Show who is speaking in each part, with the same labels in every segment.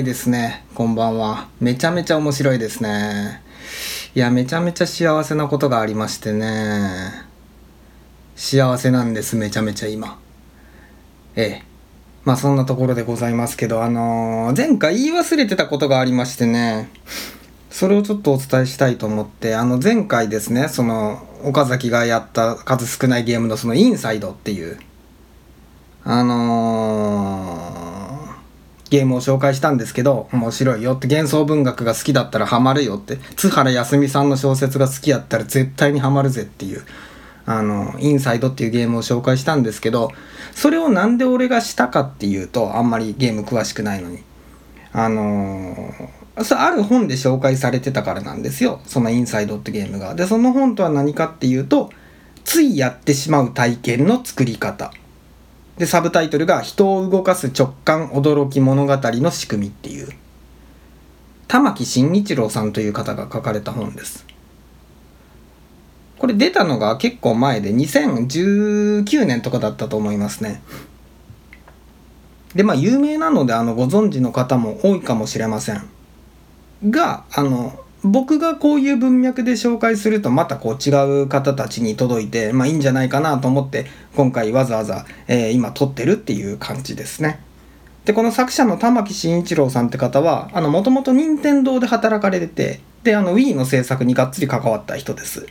Speaker 1: いですね。こんばんは。めちゃめちゃ面白いですね。いや、めちゃめちゃ幸せなことがありましてね。幸せなんです、めちゃめちゃ今。ええ。まあそんなところでございますけど、あのー、前回言い忘れてたことがありましてね。それをちょっとお伝えしたいと思って、あの前回ですね、その岡崎がやった数少ないゲームのそのインサイドっていう、あのー、ゲームを紹介したんですけど、面白いよって、幻想文学が好きだったらハマるよって、津原康美さんの小説が好きやったら絶対にハマるぜっていう、あの、インサイドっていうゲームを紹介したんですけど、それをなんで俺がしたかっていうと、あんまりゲーム詳しくないのに。あのーそある本で紹介されてたからなんですよ。そのインサイドってゲームが。で、その本とは何かっていうと、ついやってしまう体験の作り方。で、サブタイトルが人を動かす直感驚き物語の仕組みっていう。玉木慎一郎さんという方が書かれた本です。これ出たのが結構前で2019年とかだったと思いますね。で、まあ有名なのであのご存知の方も多いかもしれません。があの僕がこういう文脈で紹介するとまたこう違う方たちに届いてまあいいんじゃないかなと思って今回わざわざ、えー、今撮ってるっていう感じですね。でこの作者の玉木慎一郎さんって方はもともと任天堂で働かれててであの Wii の制作にがっつり関わった人です。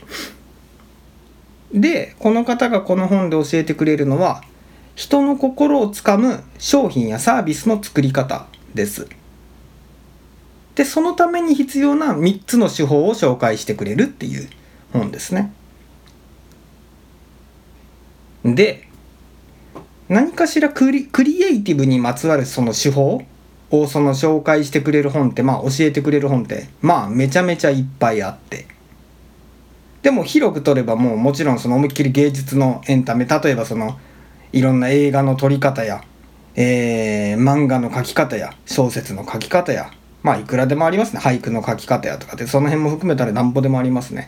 Speaker 1: でこの方がこの本で教えてくれるのは人の心をつかむ商品やサービスの作り方です。でそのために必要な3つの手法を紹介してくれるっていう本ですね。で何かしらクリクリエイティブにまつわるその手法をその紹介してくれる本ってまあ教えてくれる本ってまあめちゃめちゃいっぱいあってでも広く取ればもうもちろんその思いっきり芸術のエンタメ例えばそのいろんな映画の撮り方や、えー、漫画の描き方や小説の書き方やまあいくらでもありますね。俳句の書き方やとかでその辺も含めたらなんぼでもありますね。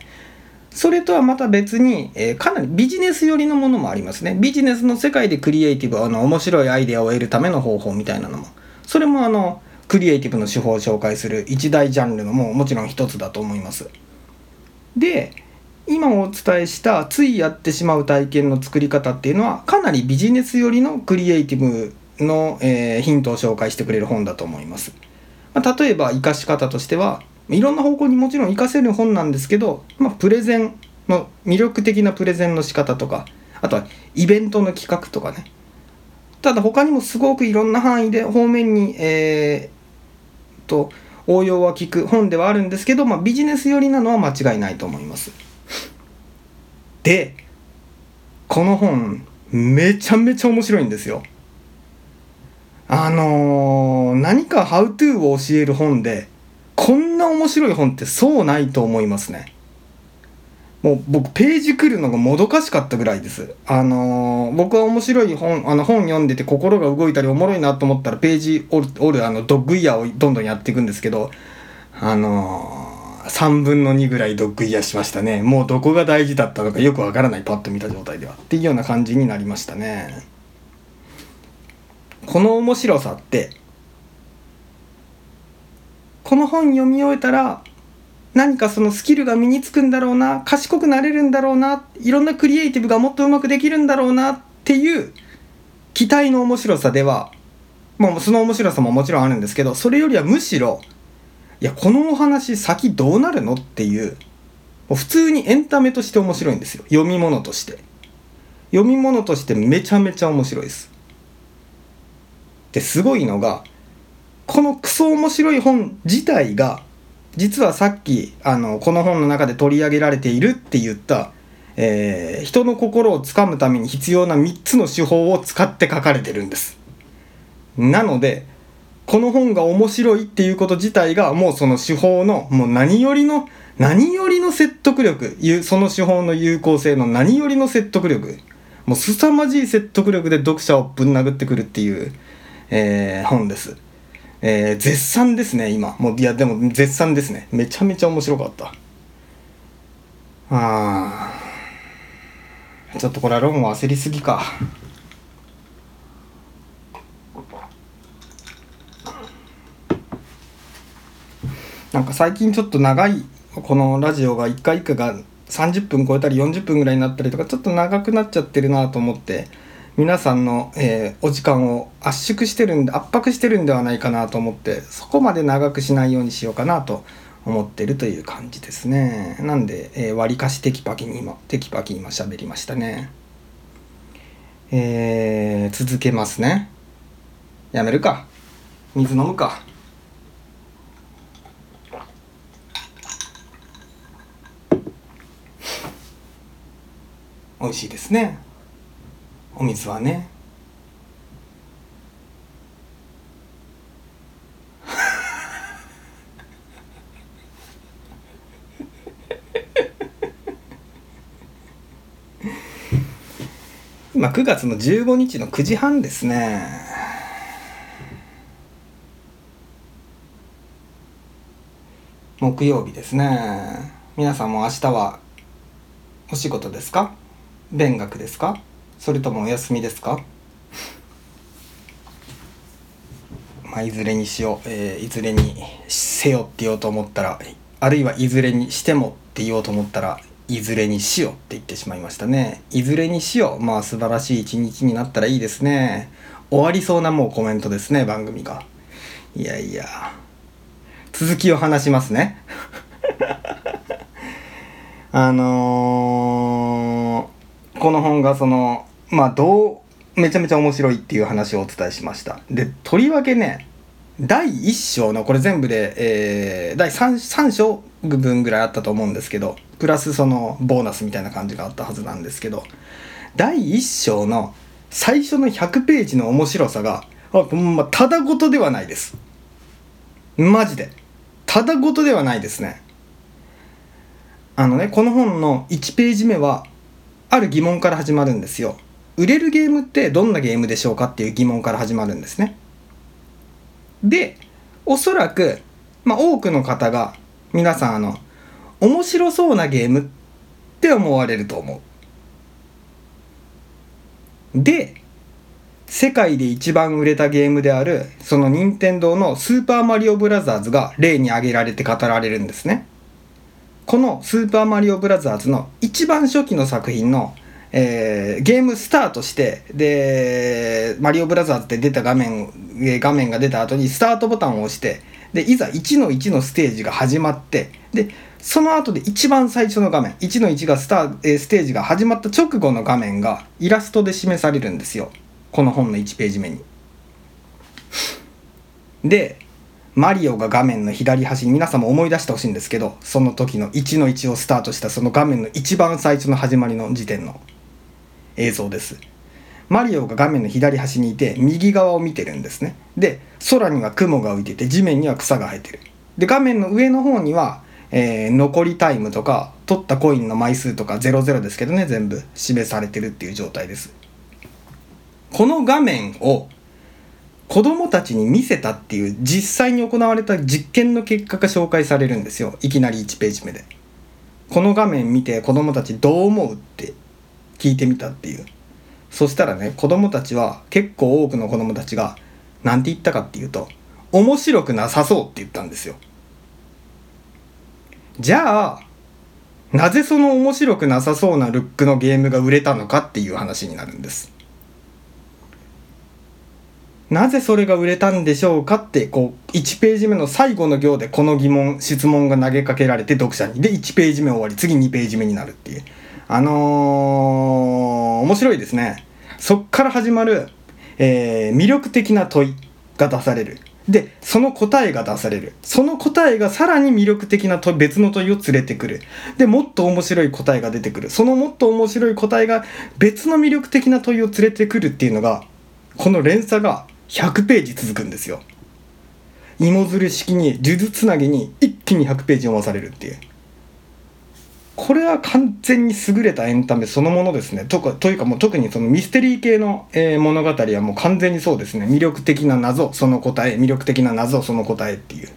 Speaker 1: それとはまた別に、えー、かなりビジネス寄りのものもありますね。ビジネスの世界でクリエイティブあの面白いアイデアを得るための方法みたいなのも。それもあのクリエイティブの手法を紹介する一大ジャンルのももちろん一つだと思います。で今お伝えしたついやってしまう体験の作り方っていうのはかなりビジネス寄りのクリエイティブの、えー、ヒントを紹介してくれる本だと思います。まあ、例えば活かし方としてはいろんな方向にもちろん活かせる本なんですけど、まあ、プレゼンの魅力的なプレゼンの仕方とかあとはイベントの企画とかね。ただ他にもすごくいろんな範囲で方面にえー、と応用は効く本ではあるんですけど、まあ、ビジネス寄りなのは間違いないと思います。でこの本めちゃめちゃ面白いんですよ。あのー、何かハウトゥーを教える本でこんな面白い本ってそうないと思いますね。もう僕ページ来るのがもどかしかったぐらいです。あのー、僕は面白い本あの本読んでて心が動いたりおもろいなと思ったらページ折る折るあのドッグイヤーをどんどんやっていくんですけどあのー、3分の2ぐらいドッグイヤーしましたね。もうどこが大事だったのかよくわからないパッと見た状態では。っていうような感じになりましたね。この面白さってこの本読み終えたら何かそのスキルが身につくんだろうな賢くなれるんだろうないろんなクリエイティブがもっとうまくできるんだろうなっていう期待の面白さではまあその面白さももちろんあるんですけどそれよりはむしろいやこのお話先どうなるのっていう普通にエンタメとして面白いんですよ。読み物として。読み物としてめちゃめちゃ面白いです。ですごいのがこのクソ面白い本自体が実はさっきあのこの本の中で取り上げられているって言った、えー、人の心をつかむために必要な3つの手法を使って書かれてるんです。なのでこの本が面白いっていうこと自体がもうその手法のもう何よりの何よりの説得力その手法の有効性の何よりの説得力もう凄まじい説得力で読者をぶん殴ってくるっていうえー、本です。えー、絶賛ですね、今。もう、いや、でも絶賛ですね。めちゃめちゃ面白かった。あー。ちょっとこれはロンは焦りすぎか。なんか最近ちょっと長いこのラジオが1回1回が30分超えたり40分ぐらいになったりとかちょっと長くなっちゃってるなと思って皆さんの、えー、お時間を圧縮してるんで圧迫してるんではないかなと思ってそこまで長くしないようにしようかなと思ってるという感じですね。なんで、えー、割かしテキパキに今テキパキ今喋りましたね。えー、続けますね。やめるか。水飲むか。美味しいですね。お水はね。今9月の15日の9時半ですね。木曜日ですね。皆さんも明日はお仕事ですか？勉学ですか？それともお休みですか？まあ、いずれにしよう、えー、いずれにせよって言おうと思ったらあるいはいずれにしてもって言おうと思ったらいずれにしようって言ってしまいましたね。いずれにしよう。まあ素晴らしい一日になったらいいですね。終わりそうなもうコメントですね番組が。いやいや。続きを話しますね。あのー、この本がそのまあどうめちゃめちゃ面白いっていう話をお伝えしました。でとりわけね第1章のこれ全部で、えー、第 3, 3章分ぐらいあったと思うんですけどプラスそのボーナスみたいな感じがあったはずなんですけど第1章の最初の100ページの面白さがあ、ま、ただごとではないです。マジで。ただごとではないですね。あのねこの本の1ページ目はある疑問から始まるんですよ。売れるゲームってどんなゲームでしょうかっていう疑問から始まるんですね。でおそらく、まあ、多くの方が皆さんあの面白そうなゲームって思われると思う。で世界で一番売れたゲームであるその任天堂のスーパーマリオブラザーズが例に挙げられて語られるんですね。このスーパーマリオブラザーズの一番初期の作品のえー、ゲームスタートしてでマリオブラザーズって出た画面画面が出た後にスタートボタンを押してでいざ1の1のステージが始まってでその後で一番最初の画面1の1がスター、えー、ステージが始まった直後の画面がイラストで示されるんですよこの本の1ページ目に。でマリオが画面の左端に皆さんも思い出してほしいんですけどその時の1の1をスタートしたその画面の一番最初の始まりの時点の映像です。マリオが画面の左端にいて右側を見てるんですね。で空には雲が浮いてて地面には草が生えてる。で画面の上の方には、えー、残りタイムとか取ったコインの枚数とか00ですけどね全部示されてるっていう状態です。この画面を子供たちに見せたっていう実際に行われた実験の結果が紹介されるんですよ。いきなり1ページ目で。この画面見て子供たちどう思うって。聞いてみたっていう。そしたらね子供たちは結構多くの子供たちが何て言ったかっていうと面白くなさそうって言ったんですよ。じゃあなぜその面白くなさそうなルックのゲームが売れたのかっていう話になるんです。なぜそれが売れたんでしょうかってこう1ページ目の最後の行でこの疑問質問が投げかけられて読者に。で1ページ目終わり次2ページ目になるっていう。あのー、面白いですね。そっから始まる、えー、魅力的な問いが出される。で、その答えが出される。その答えがさらに魅力的な問別の問いを連れてくる。で、もっと面白い答えが出てくる。そのもっと面白い答えが別の魅力的な問いを連れてくるっていうのが、この連鎖が100ページ続くんですよ。芋づる式に、数珠つなぎに一気に100ページ読まされるっていう。これは完全に優れたエンタメそのものですね。とかというかもう特にそのミステリー系の、えー、物語はもう完全にそうですね。魅力的な謎その答え魅力的な謎その答えっていう。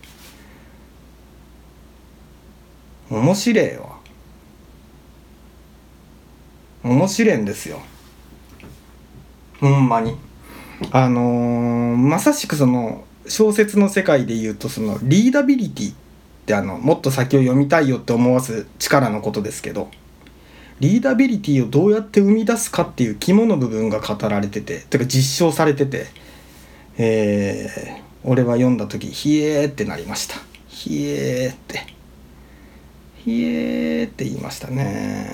Speaker 1: 面白いわ。面白いんですよ。ほんまに。あのー、まさしくその小説の世界でいうとそのリーダビリティ。ってあのもっと先を読みたいよって思わす力のことですけどリーダビリティをどうやって生み出すかっていう肝の部分が語られてててか実証されててえー、俺は読んだ時「ひえー」ってなりました「ひえー」って「ひえー」って言いましたね。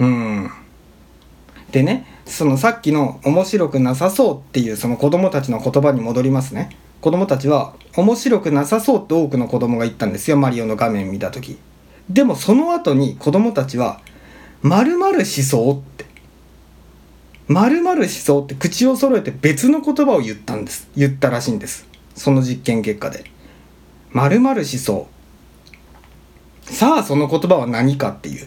Speaker 1: うん。でねそのさっきの面白くなさそうっていうその子供たちの言葉に戻りますね。子供たちは面白くなさそうって多くの子供が言ったんですよ。マリオの画面見た時。でもその後に子供たちは「まるしそう」って「まるしそう」って口を揃えて別の言葉を言ったんです。言ったらしいんです。その実験結果で「まるしそう」さあその言葉は何かっていう。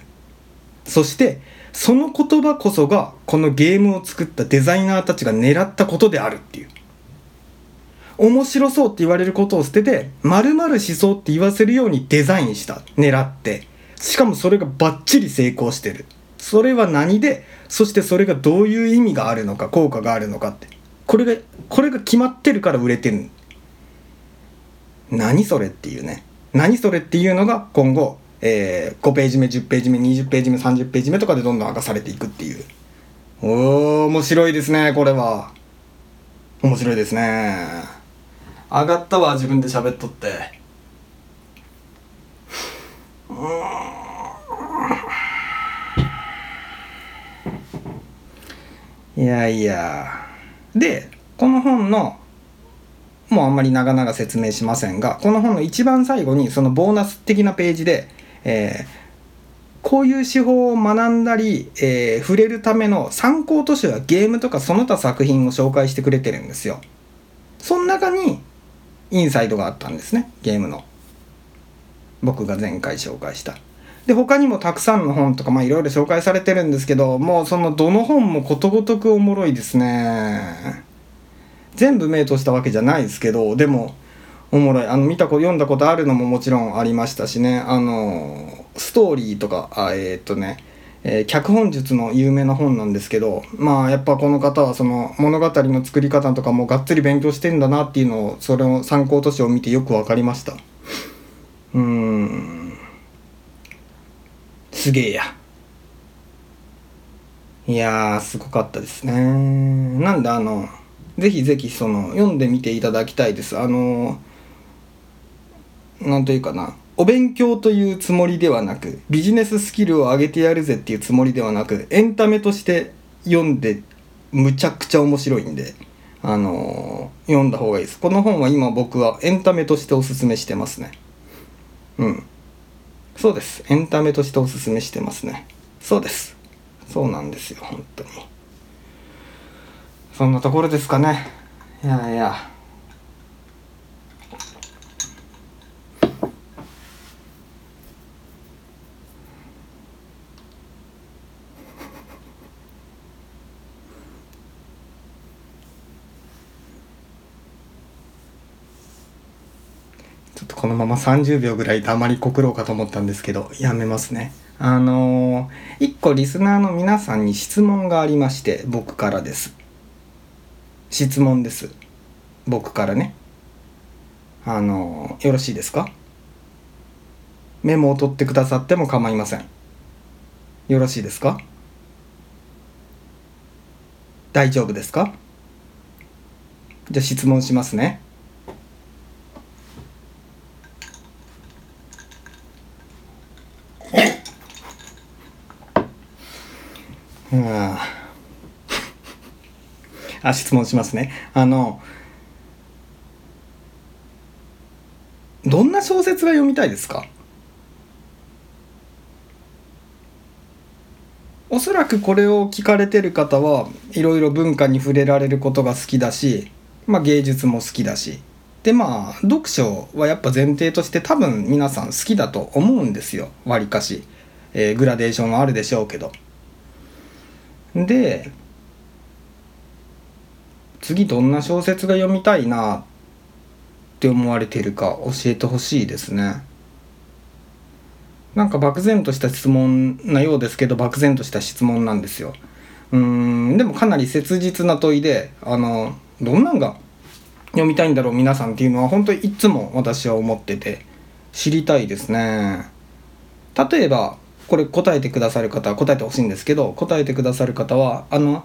Speaker 1: そしてその言葉こそがこのゲームを作ったデザイナーたちが狙ったことであるっていう。面白そうって言われることを捨てて〇〇しそうって言わせるようにデザインした狙って。しかもそれがバッチリ成功してる。それは何でそしてそれがどういう意味があるのか効果があるのかって。これがこれが決まってるから売れてる何それっていうね。何それっていうのが今後えー、5ページ目10ページ目20ページ目30ページ目とかでどんどん明かされていくっていう。おー面白いですねこれは。面白いですね。上がったわ自分で喋っとって。いやいや。でこの本のもうあんまり長々説明しませんがこの本の一番最後にそのボーナス的なページでえー、こういう手法を学んだり、えー、触れるための参考としてはゲームとかその他作品を紹介してくれてるんですよ。その中にインサイドがあったんですね、ゲームの。僕が前回紹介した。で、他にもたくさんの本とか、まあいろいろ紹介されてるんですけど、もうそのどの本もことごとくおもろいですね。全部目通したわけじゃないですけど、でも、おもろい。あの見たこ読んだことあるのももちろんありましたしね。あのストーリーとかあえー、っとねえー、脚本術の有名な本なんですけどまあやっぱこの方はその物語の作り方とかもがっつり勉強してんだなっていうのをそれを参考としてを見てよく分かりました。うん。すげえや。いやーすごかったですね。なんであのぜひぜひその読んでみていただきたいです。あのーなんというかな。お勉強というつもりではなくビジネススキルを上げてやるぜっていうつもりではなくエンタメとして読んでむちゃくちゃ面白いんで、あのー、読んだ方がいいです。この本は今僕はエンタメとしておすすめしてますね。うん。そうです。エンタメとしておすすめしてますね。そうです。そうなんですよ本当に。そんなところですかね。いやいやこのまま30秒ぐらい黙りこくろうかと思ったんですけどやめますね。あのー、1個リスナーの皆さんに質問がありまして僕からです。質問です。僕からね。あのー、よろしいですか？メモを取ってくださっても構いません。よろしいですか？大丈夫ですか？じゃあ質問しますね。うん。あ質問しますね。あのどんな小説が読みたいですか？おそらくこれを聞かれてる方はいろいろ文化に触れられることが好きだし、まあ、芸術も好きだし。でまあ読書はやっぱ前提として多分皆さん好きだと思うんですよ。わりかし、えー、グラデーションはあるでしょうけど。で次どんな小説が読みたいなって思われてるか教えてほしいですね。なんか漠然とした質問なようですけど漠然とした質問なんですよ。うんでもかなり切実な問いであのどんなんが読みたいんだろう皆さんっていうのは本当にいつも私は思ってて知りたいですね例えばこれ答えてくださる方は答えてほしいんですけど答えてくださる方はあの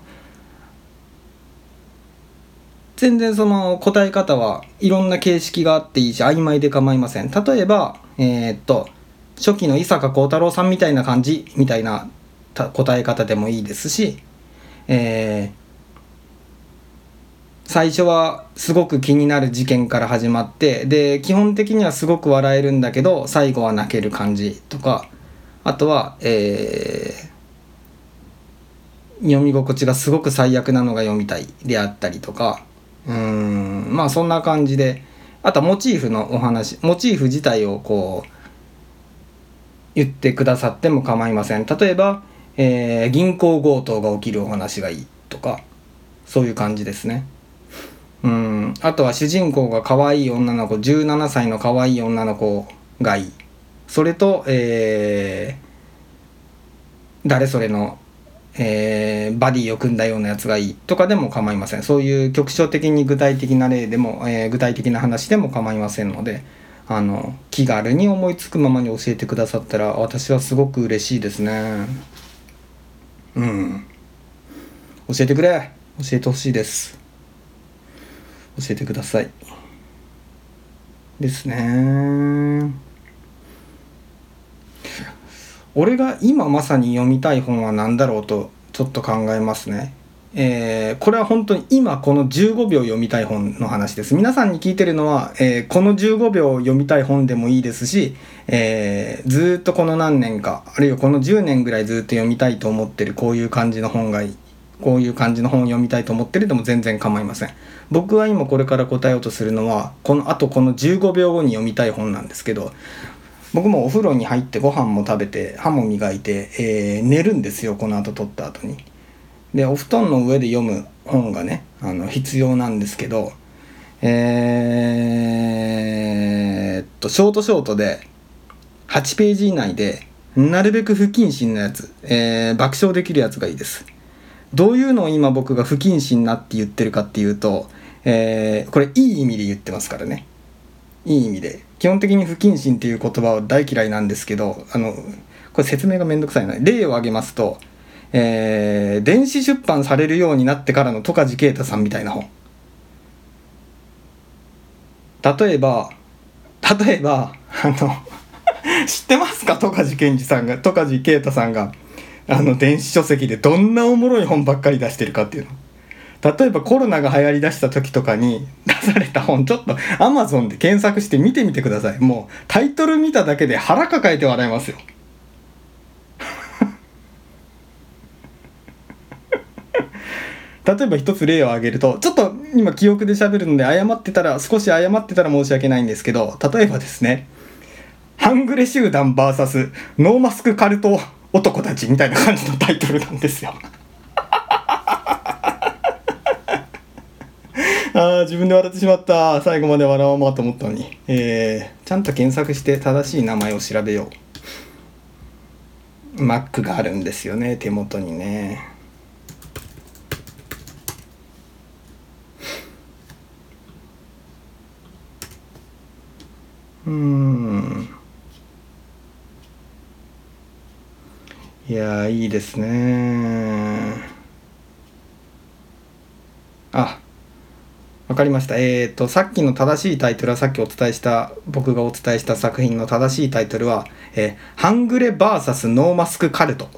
Speaker 1: 全然その答え方はいろんな形式があっていいし曖昧で構いません。例えばえー、っと初期の伊坂幸太郎さんみたいな感じみたいな答え方でもいいですし、えー、最初はすごく気になる事件から始まってで基本的にはすごく笑えるんだけど最後は泣ける感じとかあとは、えー、読み心地がすごく最悪なのが読みたいであったりとか。うんまあそんな感じで。あとはモチーフのお話モチーフ自体をこう言ってくださっても構いません。例えば、えー、銀行強盗が起きるお話がいいとかそういう感じですね。うんあとは主人公が可愛い女の子17歳の可愛い女の子がいい。それと、えー、誰それの、えー、バディを組んだようなやつがいいとかでも構いません。そういう局所的に具体的な例でも、えー、具体的な話でも構いませんのであの気軽に思いつくままに教えてくださったら私はすごく嬉しいですね。うん。教えてくれ。教えてほしいです。教えてください。ですね。俺が今まさに読みたい本は何だろうとちょっと考えますね。えー、これは本当に今この15秒読みたい本の話です。皆さんに聞いてるのは、えー、この15秒読みたい本でもいいですし、えー、ずっとこの何年かあるいはこの10年ぐらいずっと読みたいと思ってるこういう感じの本がいいこういう感じの本を読みたいと思ってるでも全然構いません。僕は今これから答えようとするのはこのあとこの15秒後に読みたい本なんですけど僕もお風呂に入ってご飯も食べて歯も磨いて、えー、寝るんですよこの後撮った後に。でお布団の上で読む本がねあの必要なんですけどえー、っとショートショートで8ページ以内でなるべく不謹慎なやつ、えー、爆笑できるやつがいいです。どういうのを今僕が不謹慎なって言ってるかっていうと、えー、これいい意味で言ってますからね。いい意味で基本的に不謹慎っていう言葉は大嫌いなんですけどあのこれ説明がめんどくさいな。例を挙げますと、えー、電子出版されるようになってからの十梶啓太さんみたいな本。例えば例えばあの 知ってますか？十梶健二さんが十梶啓太さんがあの電子書籍でどんなおもろい本ばっかり出してるかっていうの。例えばコロナが流行りだした時とかに出された本ちょっと Amazon で検索して見てみてください。もうタイトル見ただけで腹抱えて笑いますよ。例えば一つ例を挙げるとちょっと今記憶で喋るので謝ってたら少し謝ってたら申し訳ないんですけど例えばですね半グレ集団 VS ノーマスクカルト男たちみたいな感じのタイトルなんですよ。あ自分で笑ってしまった。最後まで笑おうと思ったのに、えー、ちゃんと検索して正しい名前を調べよう。Mac があるんですよね手元にね。うん。いやいいですねあわかりました。えっ、ー、と、さっきの正しいタイトルはさっきお伝えした、僕がお伝えした作品の正しいタイトルは、えー、ハングレ VS ノーマスクカルト。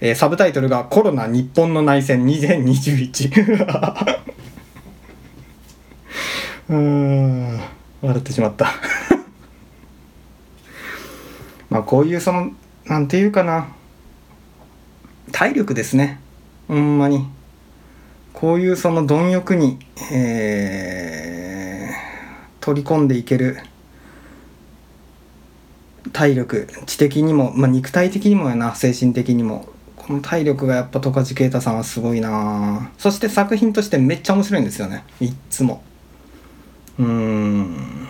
Speaker 1: えー、サブタイトルがコロナ日本の内戦2021。うーん、笑ってしまった まあ、こういうその、なんていうかな。体力ですね。ほんまに。こういうその貪欲に、えー、取り込んでいける体力知的にも、まあ、肉体的にもやな精神的にも。この体力がやっぱ十勝啓太さんはすごいな。そして作品としてめっちゃ面白いんですよね。いっつも。うん。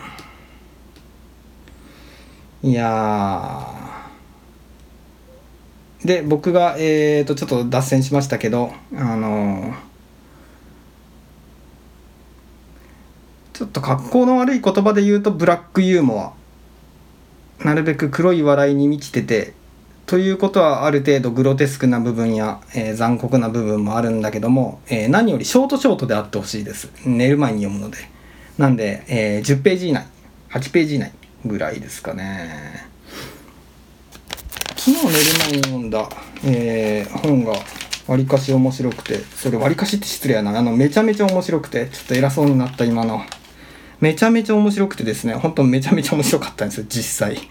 Speaker 1: いやで僕がえっ、ー、とちょっと脱線しましたけどあのーちょっと格好の悪い言葉で言うとブラックユーモア。なるべく黒い笑いに満ちててということはある程度グロテスクな部分や、えー、残酷な部分もあるんだけども、えー、何よりショートショートであってほしいです。寝る前に読むので。なんで、えー、10ページ以内8ページ以内ぐらいですかね。昨日寝る前に読んだ、えー、本がわりかし面白くてそれわりかしって失礼やな。あのめちゃめちゃ面白くてちょっと偉そうになった今の。めちゃめちゃ面白くてですね本当めちゃめちゃ面白かったんですよ実際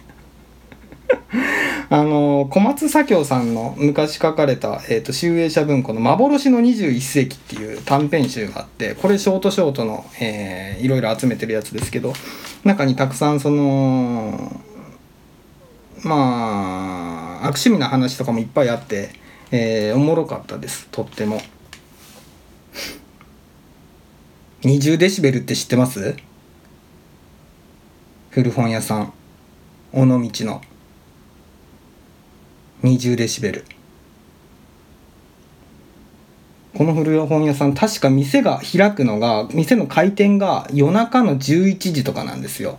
Speaker 1: あの小松左京さんの昔書かれた、えーと、集英社文庫の「幻の21世紀」っていう短編集があってこれショートショートの、えー、いろいろ集めてるやつですけど中にたくさんそのまあ悪趣味な話とかもいっぱいあって、えー、おもろかったですとっても。20デシベルって知ってます？古本屋さん尾道の。20デシベル。この古本屋さん確か店が開くのが店の開店が夜中の11時とかなんですよ。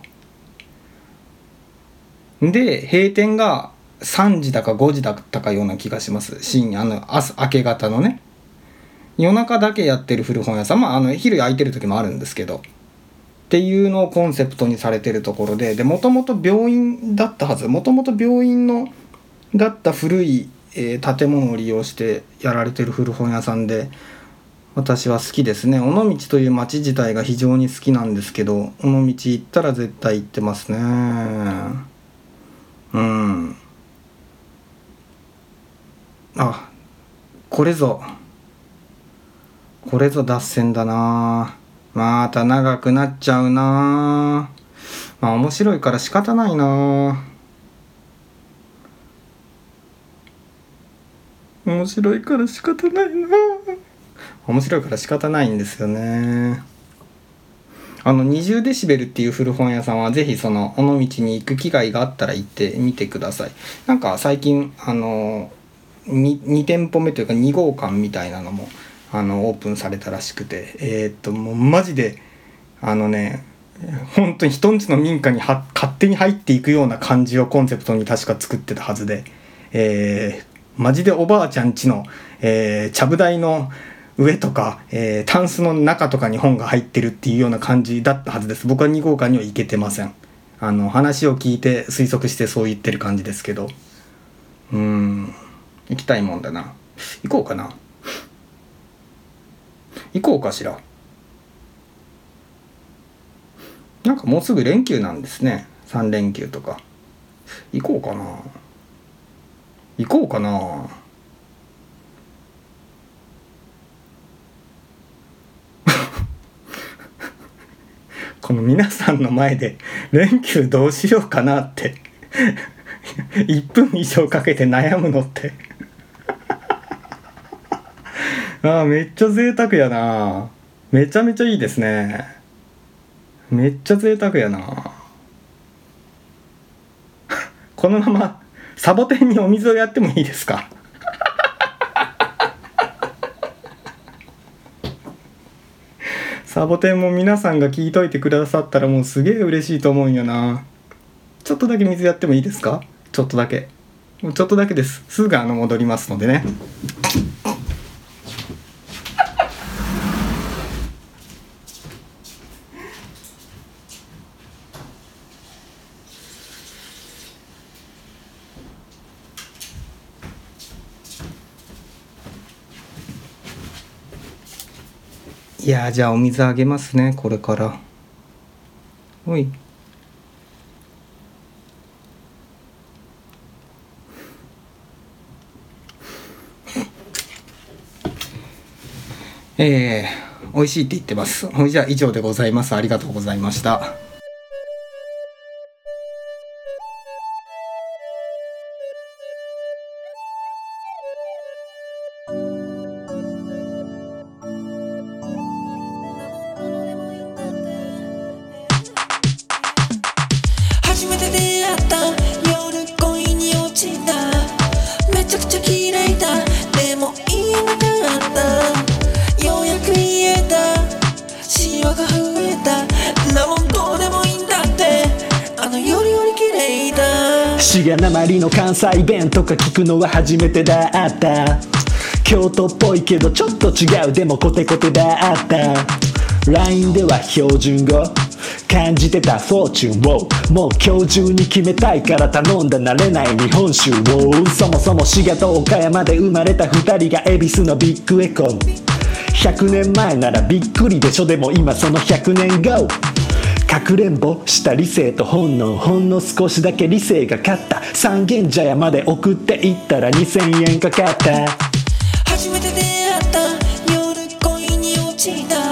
Speaker 1: で閉店が3時だか5時だったかような気がします。深夜の朝明け方のね。夜中だけやってる古本屋さん。まああの昼空いてる時もあるんですけど。っていうのをコンセプトにされてるところででもともと病院だったはず。もともと病院のだった古い、えー、建物を利用してやられてる古本屋さんで私は好きですね。尾道という町自体が非常に好きなんですけど尾道行ったら絶対行ってますね。うん。あこれぞ。これぞ脱線だな。あまた長くなっちゃうな。まあ面白いから仕方ないな。面白いから仕方ないな。面白いから仕方ないんですよね。あの20デシベルっていう古本屋さんはぜひその尾道に行く機会があったら行ってみてください。なんか最近あの 2, 2店舗目というか2号館みたいなのもあのオープンされたらしくてえー、っともうマジであのね本当に人んちの民家に勝手に入っていくような感じをコンセプトに確か作ってたはずで、えマジでおばあちゃんちの、え、ちゃぶ台の上とか、えー、タンスの中とかに本が入ってるっていうような感じだったはずです。僕は2号館には行けてません。あの、話を聞いて推測してそう言ってる感じですけど。うん、行きたいもんだな。行こうかな。行こうかしら。なんかもうすぐ連休なんですね。3連休とか。行こうかな。行こうかな この皆さんの前で連休どうしようかなって1分以上かけて悩むのってああめっちゃ贅沢やな。めちゃめちゃいいですね。めっちゃ贅沢やな。このままサボテンにお水をやってもいいですか？サボテンも皆さんが聞いといてくださったらもうすげえ嬉しいと思うんよな。ちょっとだけ水やってもいいですか？ちょっとだけ。ちょっとだけです。すぐあの戻りますのでね。いやじゃあお水あげますねこれから。おい。えー、美味しいって言ってます。ほいじゃあ以上でございます。ありがとうございました。
Speaker 2: しがなまりの関西弁とか聞くのは初めてだった。京都っぽいけどちょっと違う。でもコテコテだった。LINE では標準語。感じてたフォーチュンを。もう今日中に決めたいから頼んだ慣れない日本酒を。そもそも滋賀と岡山で生まれた2人が恵比寿のビッグエコン。100年前ならびっくりでしょ。でも今その100年後。かくれんぼした理性と本能ほんの少しだけ理性が勝った。三軒茶屋まで送っていったら2000円かかった。
Speaker 3: 初めて出会った夜恋に落ちた。